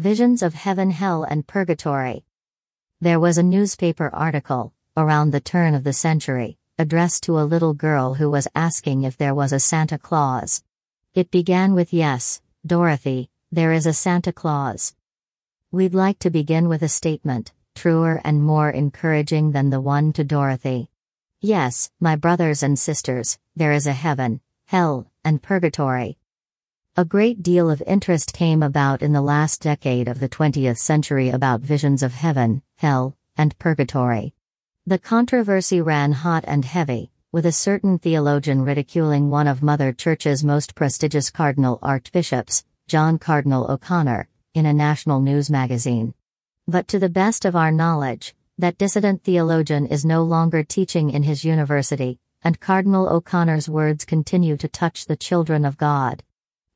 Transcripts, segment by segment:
Visions of Heaven, Hell, and Purgatory. There was a newspaper article, around the turn of the century, addressed to a little girl who was asking if there was a Santa Claus. It began with Yes, Dorothy, there is a Santa Claus. We'd like to begin with a statement, truer and more encouraging than the one to Dorothy. Yes, my brothers and sisters, there is a heaven, hell, and purgatory. A great deal of interest came about in the last decade of the 20th century about visions of heaven, hell, and purgatory. The controversy ran hot and heavy, with a certain theologian ridiculing one of Mother Church's most prestigious cardinal archbishops, John Cardinal O'Connor, in a national news magazine. But to the best of our knowledge, that dissident theologian is no longer teaching in his university, and Cardinal O'Connor's words continue to touch the children of God.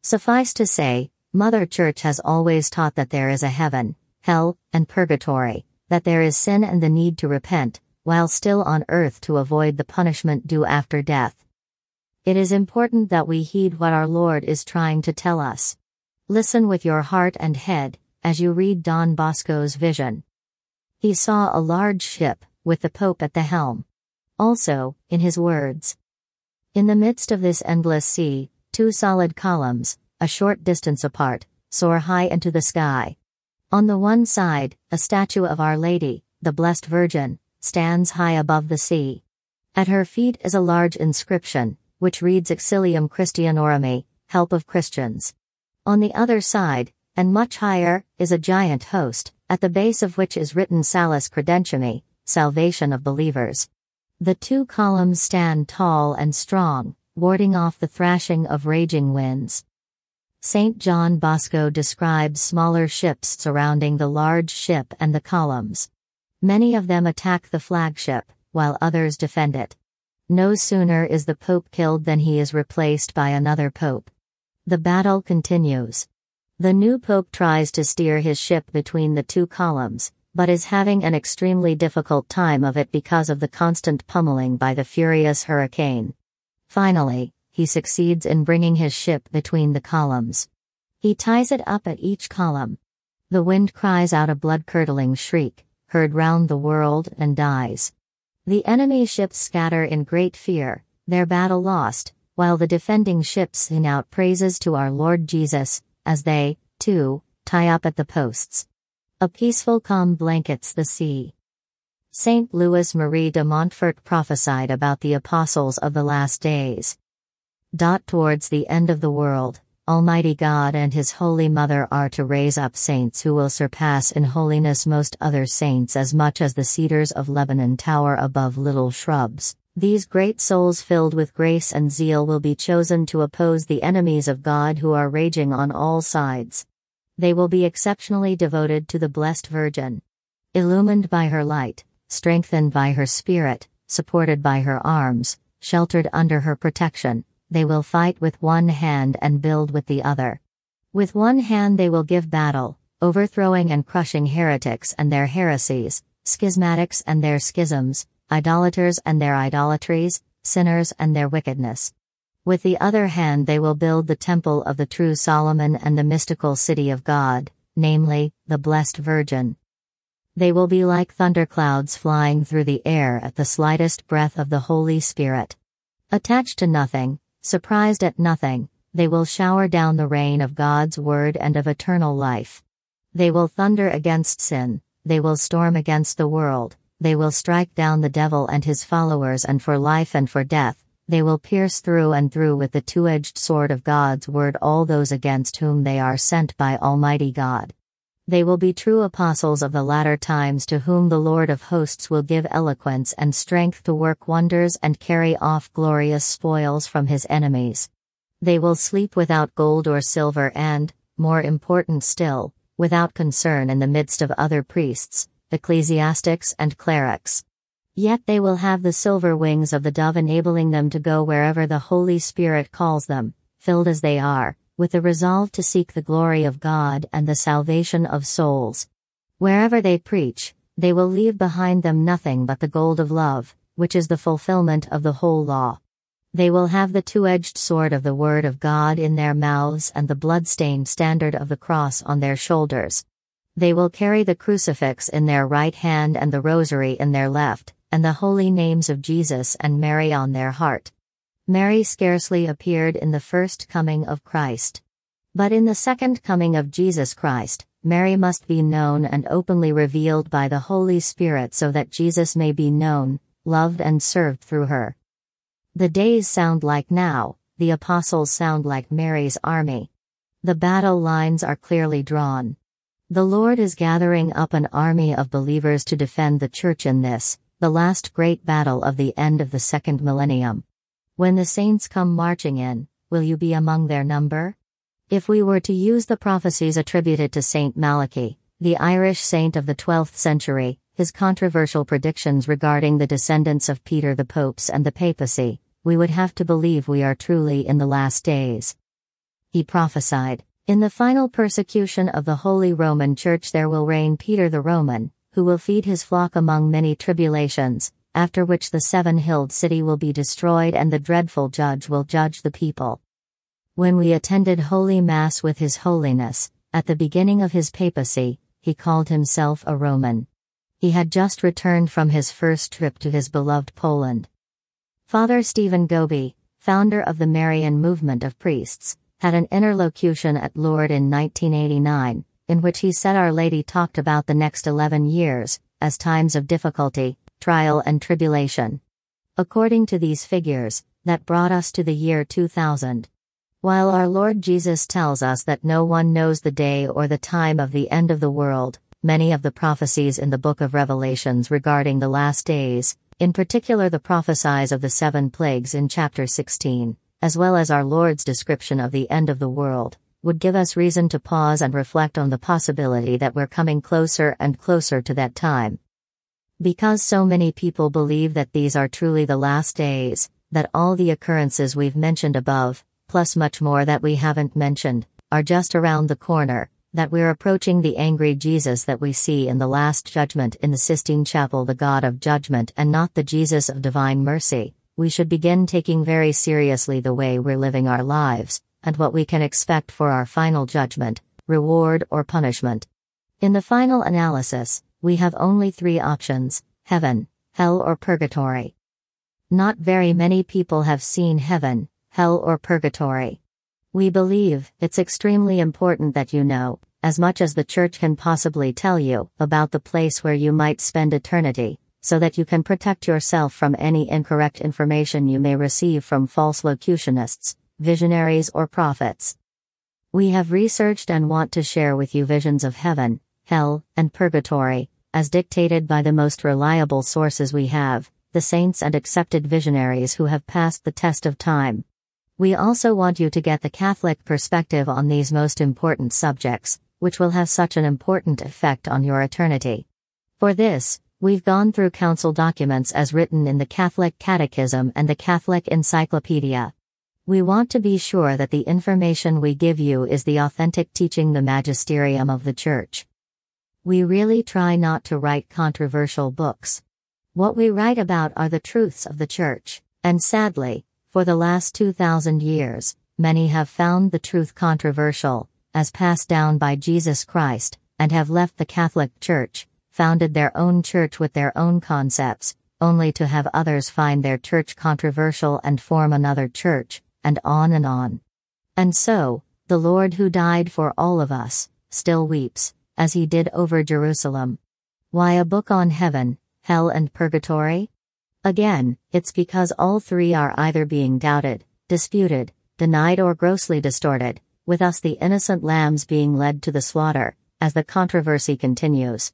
Suffice to say, Mother Church has always taught that there is a heaven, hell, and purgatory, that there is sin and the need to repent, while still on earth to avoid the punishment due after death. It is important that we heed what our Lord is trying to tell us. Listen with your heart and head, as you read Don Bosco's vision. He saw a large ship, with the Pope at the helm. Also, in his words, In the midst of this endless sea, two solid columns, a short distance apart, soar high into the sky. On the one side, a statue of Our Lady, the Blessed Virgin, stands high above the sea. At her feet is a large inscription, which reads Auxilium Christianorum, help of Christians. On the other side, and much higher, is a giant host, at the base of which is written Salus Credentium, salvation of believers. The two columns stand tall and strong, warding off the thrashing of raging winds. St. John Bosco describes smaller ships surrounding the large ship and the columns. Many of them attack the flagship, while others defend it. No sooner is the Pope killed than he is replaced by another Pope. The battle continues. The new pope tries to steer his ship between the two columns, but is having an extremely difficult time of it because of the constant pummeling by the furious hurricane. Finally, he succeeds in bringing his ship between the columns. He ties it up at each column. The wind cries out a blood curdling shriek, heard round the world, and dies. The enemy ships scatter in great fear, their battle lost, while the defending ships sing out praises to our Lord Jesus, as they, too, tie up at the posts. A peaceful calm blankets the sea. Saint Louis Marie de Montfort prophesied about the apostles of the last days. Dot towards the end of the world, Almighty God and His Holy Mother are to raise up saints who will surpass in holiness most other saints as much as the cedars of Lebanon tower above little shrubs. These great souls filled with grace and zeal will be chosen to oppose the enemies of God who are raging on all sides. They will be exceptionally devoted to the Blessed Virgin. Illumined by her light, strengthened by her spirit, supported by her arms, sheltered under her protection, they will fight with one hand and build with the other. With one hand they will give battle, overthrowing and crushing heretics and their heresies, schismatics and their schisms, idolaters and their idolatries, sinners and their wickedness. With the other hand, they will build the temple of the true Solomon and the mystical city of God, namely, the Blessed Virgin. They will be like thunderclouds flying through the air at the slightest breath of the Holy Spirit. Attached to nothing, surprised at nothing, they will shower down the rain of God's word and of eternal life. They will thunder against sin, they will storm against the world, they will strike down the devil and his followers, and for life and for death, they will pierce through and through with the two edged sword of God's word all those against whom they are sent by Almighty God. They will be true apostles of the latter times to whom the Lord of hosts will give eloquence and strength to work wonders and carry off glorious spoils from his enemies. They will sleep without gold or silver and, more important still, without concern in the midst of other priests, ecclesiastics, and clerics. Yet they will have the silver wings of the dove enabling them to go wherever the Holy Spirit calls them, filled as they are, with the resolve to seek the glory of God and the salvation of souls. Wherever they preach, they will leave behind them nothing but the gold of love, which is the fulfillment of the whole law. They will have the two edged sword of the Word of God in their mouths and the blood stained standard of the cross on their shoulders, They will carry the crucifix in their right hand and the rosary in their left, and the holy names of Jesus and Mary on their heart. Mary scarcely appeared in the first coming of Christ. But in the second coming of Jesus Christ, Mary must be known and openly revealed by the Holy Spirit so that Jesus may be known, loved, and served through her. The days sound like now, the apostles sound like Mary's army. The battle lines are clearly drawn. The Lord is gathering up an army of believers to defend the church in this, the last great battle of the end of the second millennium. When the saints come marching in, will you be among their number? If we were to use the prophecies attributed to Saint Malachy, the Irish saint of the 12th century, his controversial predictions regarding the descendants of Peter the popes and the papacy, we would have to believe we are truly in the last days. He prophesied, In the final persecution of the Holy Roman Church there will reign Peter the Roman, who will feed his flock among many tribulations, after which the seven-hilled city will be destroyed and the dreadful judge will judge the people. When we attended Holy Mass with His Holiness, at the beginning of his papacy, he called himself a Roman. He had just returned from his first trip to his beloved Poland. Father Stephen Gobbi, founder of the Marian movement of priests, had an interlocution at Lourdes in 1989, in which he said Our Lady talked about the next 11 years as times of difficulty, trial, and tribulation. According to these figures, that brought us to the year 2000. While our Lord Jesus tells us that no one knows the day or the time of the end of the world, many of the prophecies in the book of Revelations regarding the last days, in particular the prophecies of the seven plagues in chapter 16, as well as our Lord's description of the end of the world, would give us reason to pause and reflect on the possibility that we're coming closer and closer to that time. Because so many people believe that these are truly the last days, that all the occurrences we've mentioned above, plus much more that we haven't mentioned, are just around the corner, that we're approaching the angry Jesus that we see in the Last Judgment in the Sistine Chapel, the God of judgment and not the Jesus of divine mercy, we should begin taking very seriously the way we're living our lives, and what we can expect for our final judgment, reward or punishment. In the final analysis, we have only three options heaven, hell, or purgatory. Not very many people have seen heaven, hell, or purgatory. We believe it's extremely important that you know, as much as the church can possibly tell you, about the place where you might spend eternity, so that you can protect yourself from any incorrect information you may receive from false locutionists, visionaries, or prophets. We have researched and want to share with you visions of heaven, hell, and purgatory, as dictated by the most reliable sources we have, the saints and accepted visionaries who have passed the test of time. We also want you to get the Catholic perspective on these most important subjects, which will have such an important effect on your eternity. For this, we've gone through council documents as written in the Catholic Catechism and the Catholic Encyclopedia. We want to be sure that the information we give you is the authentic teaching the magisterium of the Church. We really try not to write controversial books. What we write about are the truths of the Church, and sadly, for the last 2,000 years, many have found the truth controversial, as passed down by Jesus Christ, and have left the Catholic Church, founded their own church with their own concepts, only to have others find their church controversial and form another church, and on and on. And so, the Lord who died for all of us, still weeps, as he did over Jerusalem. Why a book on heaven, hell, and purgatory? Again, it's because all three are either being doubted, disputed, denied, or grossly distorted, with us the innocent lambs being led to the slaughter, as the controversy continues.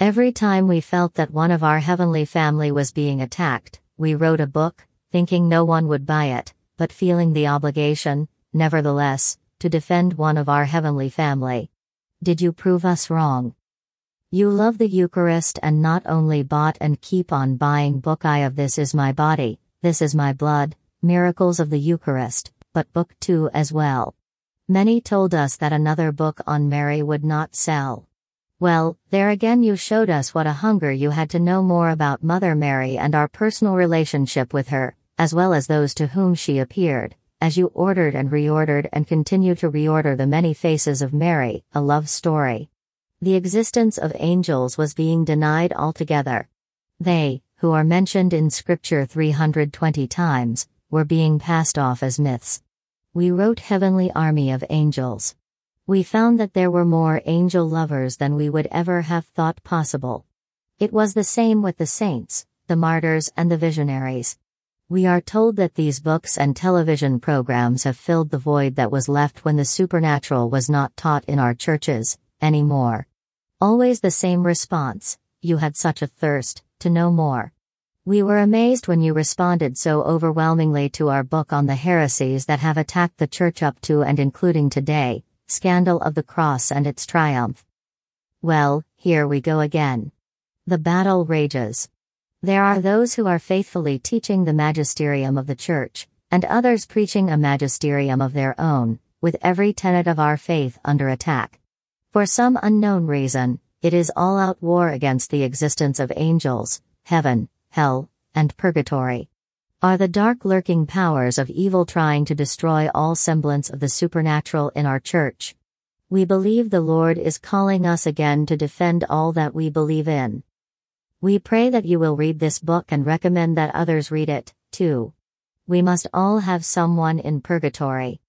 Every time we felt that one of our heavenly family was being attacked, we wrote a book, thinking no one would buy it, but feeling the obligation, nevertheless, to defend one of our heavenly family. Did you prove us wrong? You love the Eucharist and not only bought and keep on buying book I of This is my body, this is my blood, miracles of the Eucharist, but book 2 as well. Many told us that another book on Mary would not sell. Well, there again you showed us what a hunger you had to know more about Mother Mary and our personal relationship with her, as well as those to whom she appeared, as you ordered and reordered and continue to reorder the many faces of Mary, a love story. The existence of angels was being denied altogether. They, who are mentioned in Scripture 320 times, were being passed off as myths. We wrote Heavenly Army of Angels. We found that there were more angel lovers than we would ever have thought possible. It was the same with the saints, the martyrs, and the visionaries. We are told that these books and television programs have filled the void that was left when the supernatural was not taught in our churches anymore. Always the same response you had such a thirst to know more. We were amazed when you responded so overwhelmingly to our book on the heresies that have attacked the church up to and including today Scandal of the Cross and its Triumph. Well, here we go again. The battle rages. There are those who are faithfully teaching the magisterium of the Church, and others preaching a magisterium of their own, with every tenet of our faith under attack. For some unknown reason, it is all out war against the existence of angels, heaven, hell, and purgatory. Are the dark lurking powers of evil trying to destroy all semblance of the supernatural in our church? We believe the Lord is calling us again to defend all that we believe in. We pray that you will read this book and recommend that others read it, too. We must all have someone in purgatory.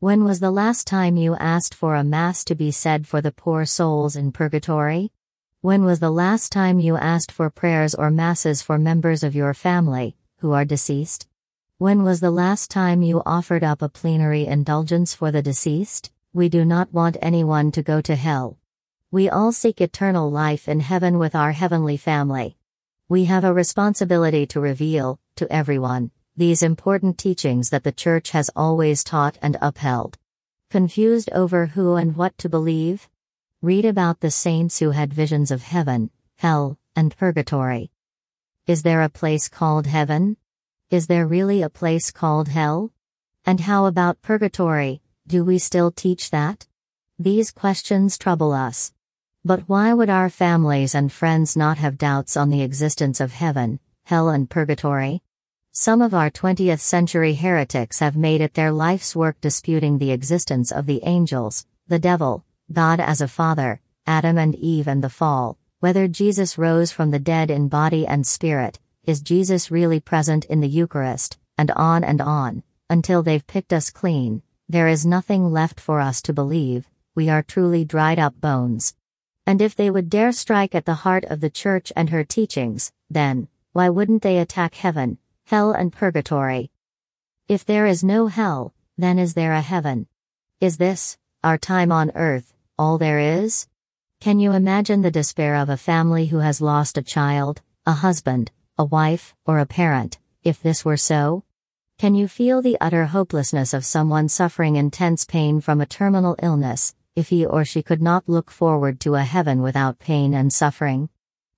When was the last time you asked for a Mass to be said for the poor souls in purgatory? When was the last time you asked for prayers or Masses for members of your family, who are deceased? When was the last time you offered up a plenary indulgence for the deceased? We do not want anyone to go to hell. We all seek eternal life in heaven with our heavenly family. We have a responsibility to reveal, to everyone, these important teachings that the Church has always taught and upheld. Confused over who and what to believe? Read about the saints who had visions of heaven, hell, and purgatory. Is there a place called heaven? Is there really a place called hell? And how about purgatory? Do we still teach that? These questions trouble us. But why would our families and friends not have doubts on the existence of heaven, hell, and purgatory? Some of our 20th century heretics have made it their life's work disputing the existence of the angels, the devil, God as a father, Adam and Eve and the fall, whether Jesus rose from the dead in body and spirit, is Jesus really present in the Eucharist, and on and on, until they've picked us clean, there is nothing left for us to believe, we are truly dried up bones. And if they would dare strike at the heart of the Church and her teachings, then, why wouldn't they attack heaven, hell, and purgatory? If there is no hell, then is there a heaven? Is this, our time on earth, all there is? Can you imagine the despair of a family who has lost a child, a husband, a wife, or a parent, if this were so? Can you feel the utter hopelessness of someone suffering intense pain from a terminal illness, if he or she could not look forward to a heaven without pain and suffering?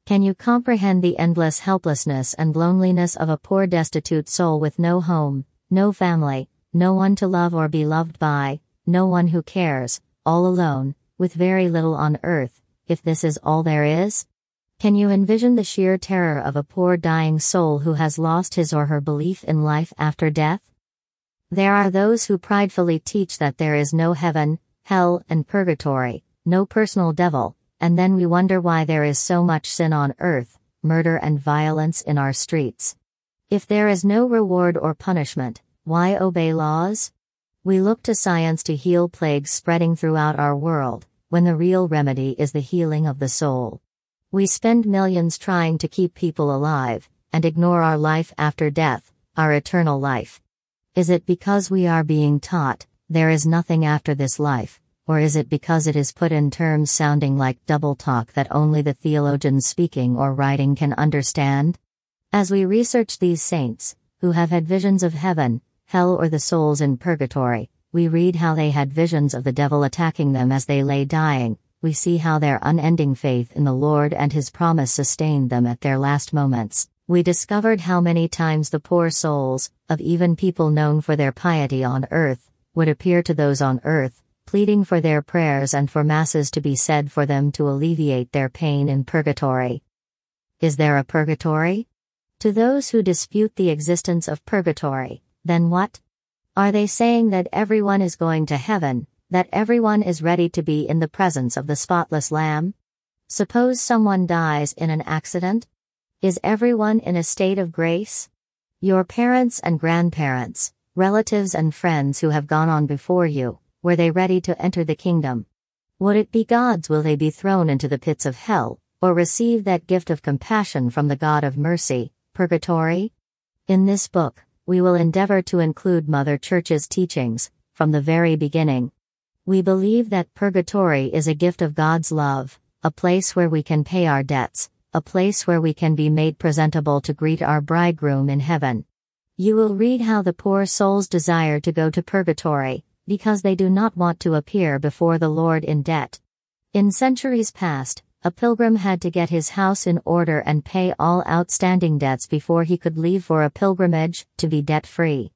Can you comprehend the endless helplessness and loneliness of a poor destitute soul with no home, no family, no one to love or be loved by, no one who cares, all alone, with very little on earth, if this is all there is? Can you envision the sheer terror of a poor dying soul who has lost his or her belief in life after death? There are those who pridefully teach that there is no heaven, hell, and purgatory, no personal devil, and then we wonder why there is so much sin on earth, murder and violence in our streets. If there is no reward or punishment, why obey laws? We look to science to heal plagues spreading throughout our world, when the real remedy is the healing of the soul. We spend millions trying to keep people alive, and ignore our life after death, our eternal life. Is it because we are being taught, there is nothing after this life, or is it because it is put in terms sounding like double talk that only the theologian speaking or writing can understand? As we research these saints, who have had visions of heaven, hell, or the souls in purgatory, we read how they had visions of the devil attacking them as they lay dying, we see how their unending faith in the Lord and His promise sustained them at their last moments. We discovered how many times the poor souls, of even people known for their piety on earth, would appear to those on earth, pleading for their prayers and for masses to be said for them to alleviate their pain in purgatory. Is there a purgatory? To those who dispute the existence of purgatory, then what? Are they saying that everyone is going to heaven, that everyone is ready to be in the presence of the spotless Lamb? Suppose someone dies in an accident? Is everyone in a state of grace? Your parents and grandparents, relatives and friends who have gone on before you, were they ready to enter the kingdom? Would it be God's will they be thrown into the pits of hell, or receive that gift of compassion from the God of mercy, purgatory? In this book, we will endeavor to include Mother Church's teachings, from the very beginning. We believe that purgatory is a gift of God's love, a place where we can pay our debts, a place where we can be made presentable to greet our bridegroom in heaven. You will read how the poor souls desire to go to purgatory, because they do not want to appear before the Lord in debt. In centuries past, a pilgrim had to get his house in order and pay all outstanding debts before he could leave for a pilgrimage, to be debt free.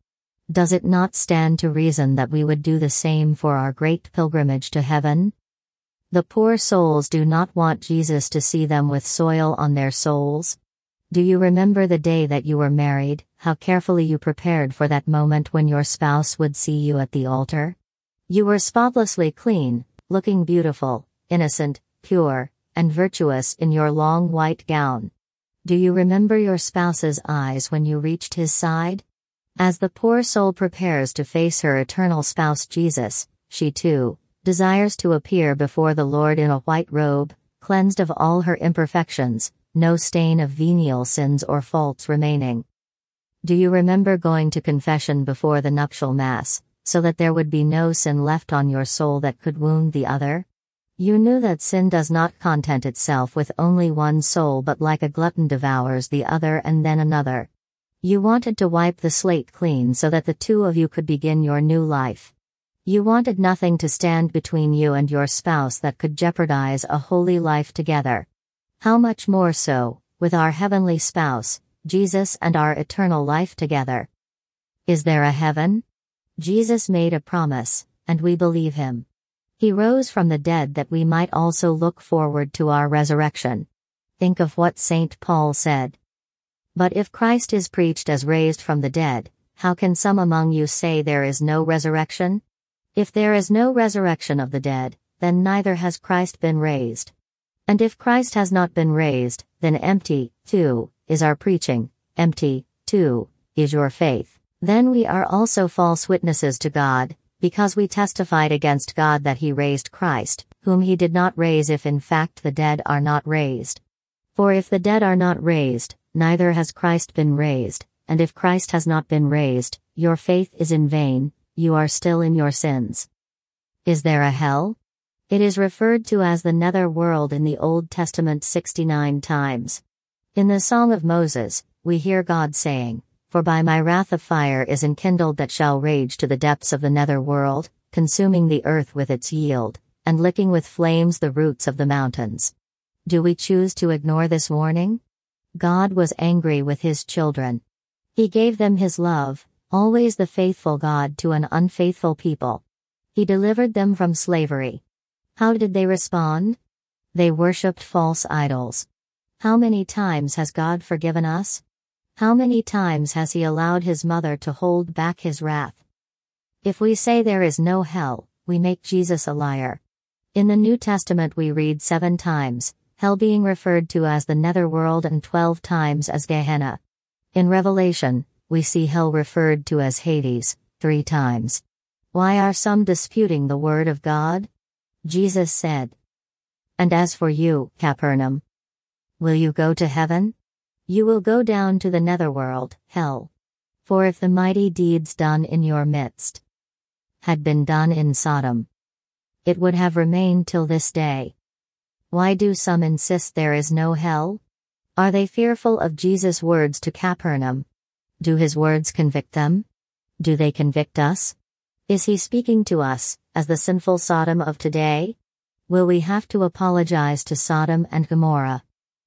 Does it not stand to reason that we would do the same for our great pilgrimage to heaven? The poor souls do not want Jesus to see them with soil on their souls. Do you remember the day that you were married, how carefully you prepared for that moment when your spouse would see you at the altar? You were spotlessly clean, looking beautiful, innocent, pure, and virtuous in your long white gown. Do you remember your spouse's eyes when you reached his side? As the poor soul prepares to face her eternal spouse Jesus, she too desires to appear before the Lord in a white robe, cleansed of all her imperfections, no stain of venial sins or faults remaining. Do you remember going to confession before the nuptial mass, so that there would be no sin left on your soul that could wound the other? You knew that sin does not content itself with only one soul but like a glutton devours the other and then another. You wanted to wipe the slate clean so that the two of you could begin your new life. You wanted nothing to stand between you and your spouse that could jeopardize a holy life together. How much more so, with our heavenly spouse, Jesus and our eternal life together. Is there a heaven? Jesus made a promise, and we believe him. He rose from the dead that we might also look forward to our resurrection. Think of what St. Paul said. But if Christ is preached as raised from the dead, how can some among you say there is no resurrection? If there is no resurrection of the dead, then neither has Christ been raised. And if Christ has not been raised, then empty, too, is our preaching, empty, too, is your faith. Then we are also false witnesses to God, because we testified against God that he raised Christ, whom he did not raise if in fact the dead are not raised. For if the dead are not raised, neither has Christ been raised, and if Christ has not been raised, your faith is in vain, you are still in your sins. Is there a hell? It is referred to as the nether world in the Old Testament 69 times. In the Song of Moses, we hear God saying, for by my wrath a fire is enkindled that shall rage to the depths of the nether world, consuming the earth with its yield, and licking with flames the roots of the mountains. Do we choose to ignore this warning? God was angry with his children. He gave them his love, always the faithful God to an unfaithful people. He delivered them from slavery. How did they respond? They worshipped false idols. How many times has God forgiven us? How many times has he allowed his mother to hold back his wrath? If we say there is no hell, we make Jesus a liar. In the New Testament, we read seven times, hell being referred to as the netherworld and twelve times as Gehenna. In Revelation, we see hell referred to as Hades, three times. Why are some disputing the word of God? Jesus said. And as for you, Capernaum, will you go to heaven? You will go down to the netherworld, hell. For if the mighty deeds done in your midst had been done in Sodom, it would have remained till this day. Why do some insist there is no hell? Are they fearful of Jesus' words to Capernaum? Do his words convict them? Do they convict us? Is he speaking to us, as the sinful Sodom of today? Will we have to apologize to Sodom and Gomorrah?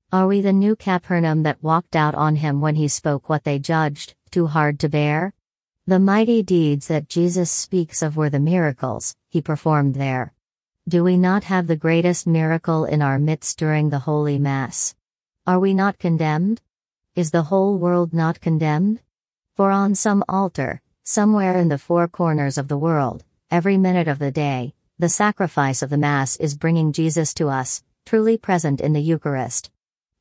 Are we the new Capernaum that walked out on him when he spoke what they judged, too hard to bear? The mighty deeds that Jesus speaks of were the miracles he performed there. Do we not have the greatest miracle in our midst during the Holy Mass? Are we not condemned? Is the whole world not condemned? For on some altar, somewhere in the four corners of the world, every minute of the day, the sacrifice of the Mass is bringing Jesus to us, truly present in the Eucharist?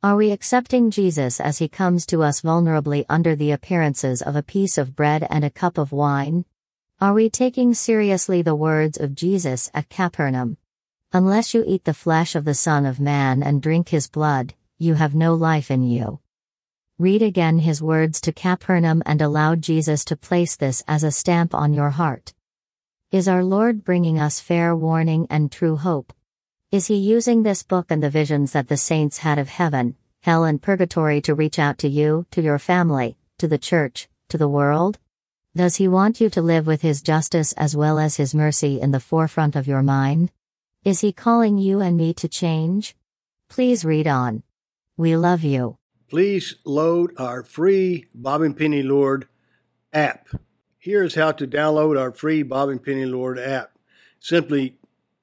Are we accepting Jesus as he comes to us vulnerably under the appearances of a piece of bread and a cup of wine? Are we taking seriously the words of Jesus at Capernaum? Unless you eat the flesh of the Son of Man and drink his blood, you have no life in you. Read again his words to Capernaum and allow Jesus to place this as a stamp on your heart. Is our Lord bringing us fair warning and true hope? Is he using this book and the visions that the saints had of heaven, hell, and purgatory to reach out to you, to your family, to the church, to the world? Does he want you to live with his justice as well as his mercy in the forefront of your mind? Is he calling you and me to change? Please read on. We love you. Please load our free Bob and Penny Lord app. Here's how to download our free Bob and Penny Lord app. Simply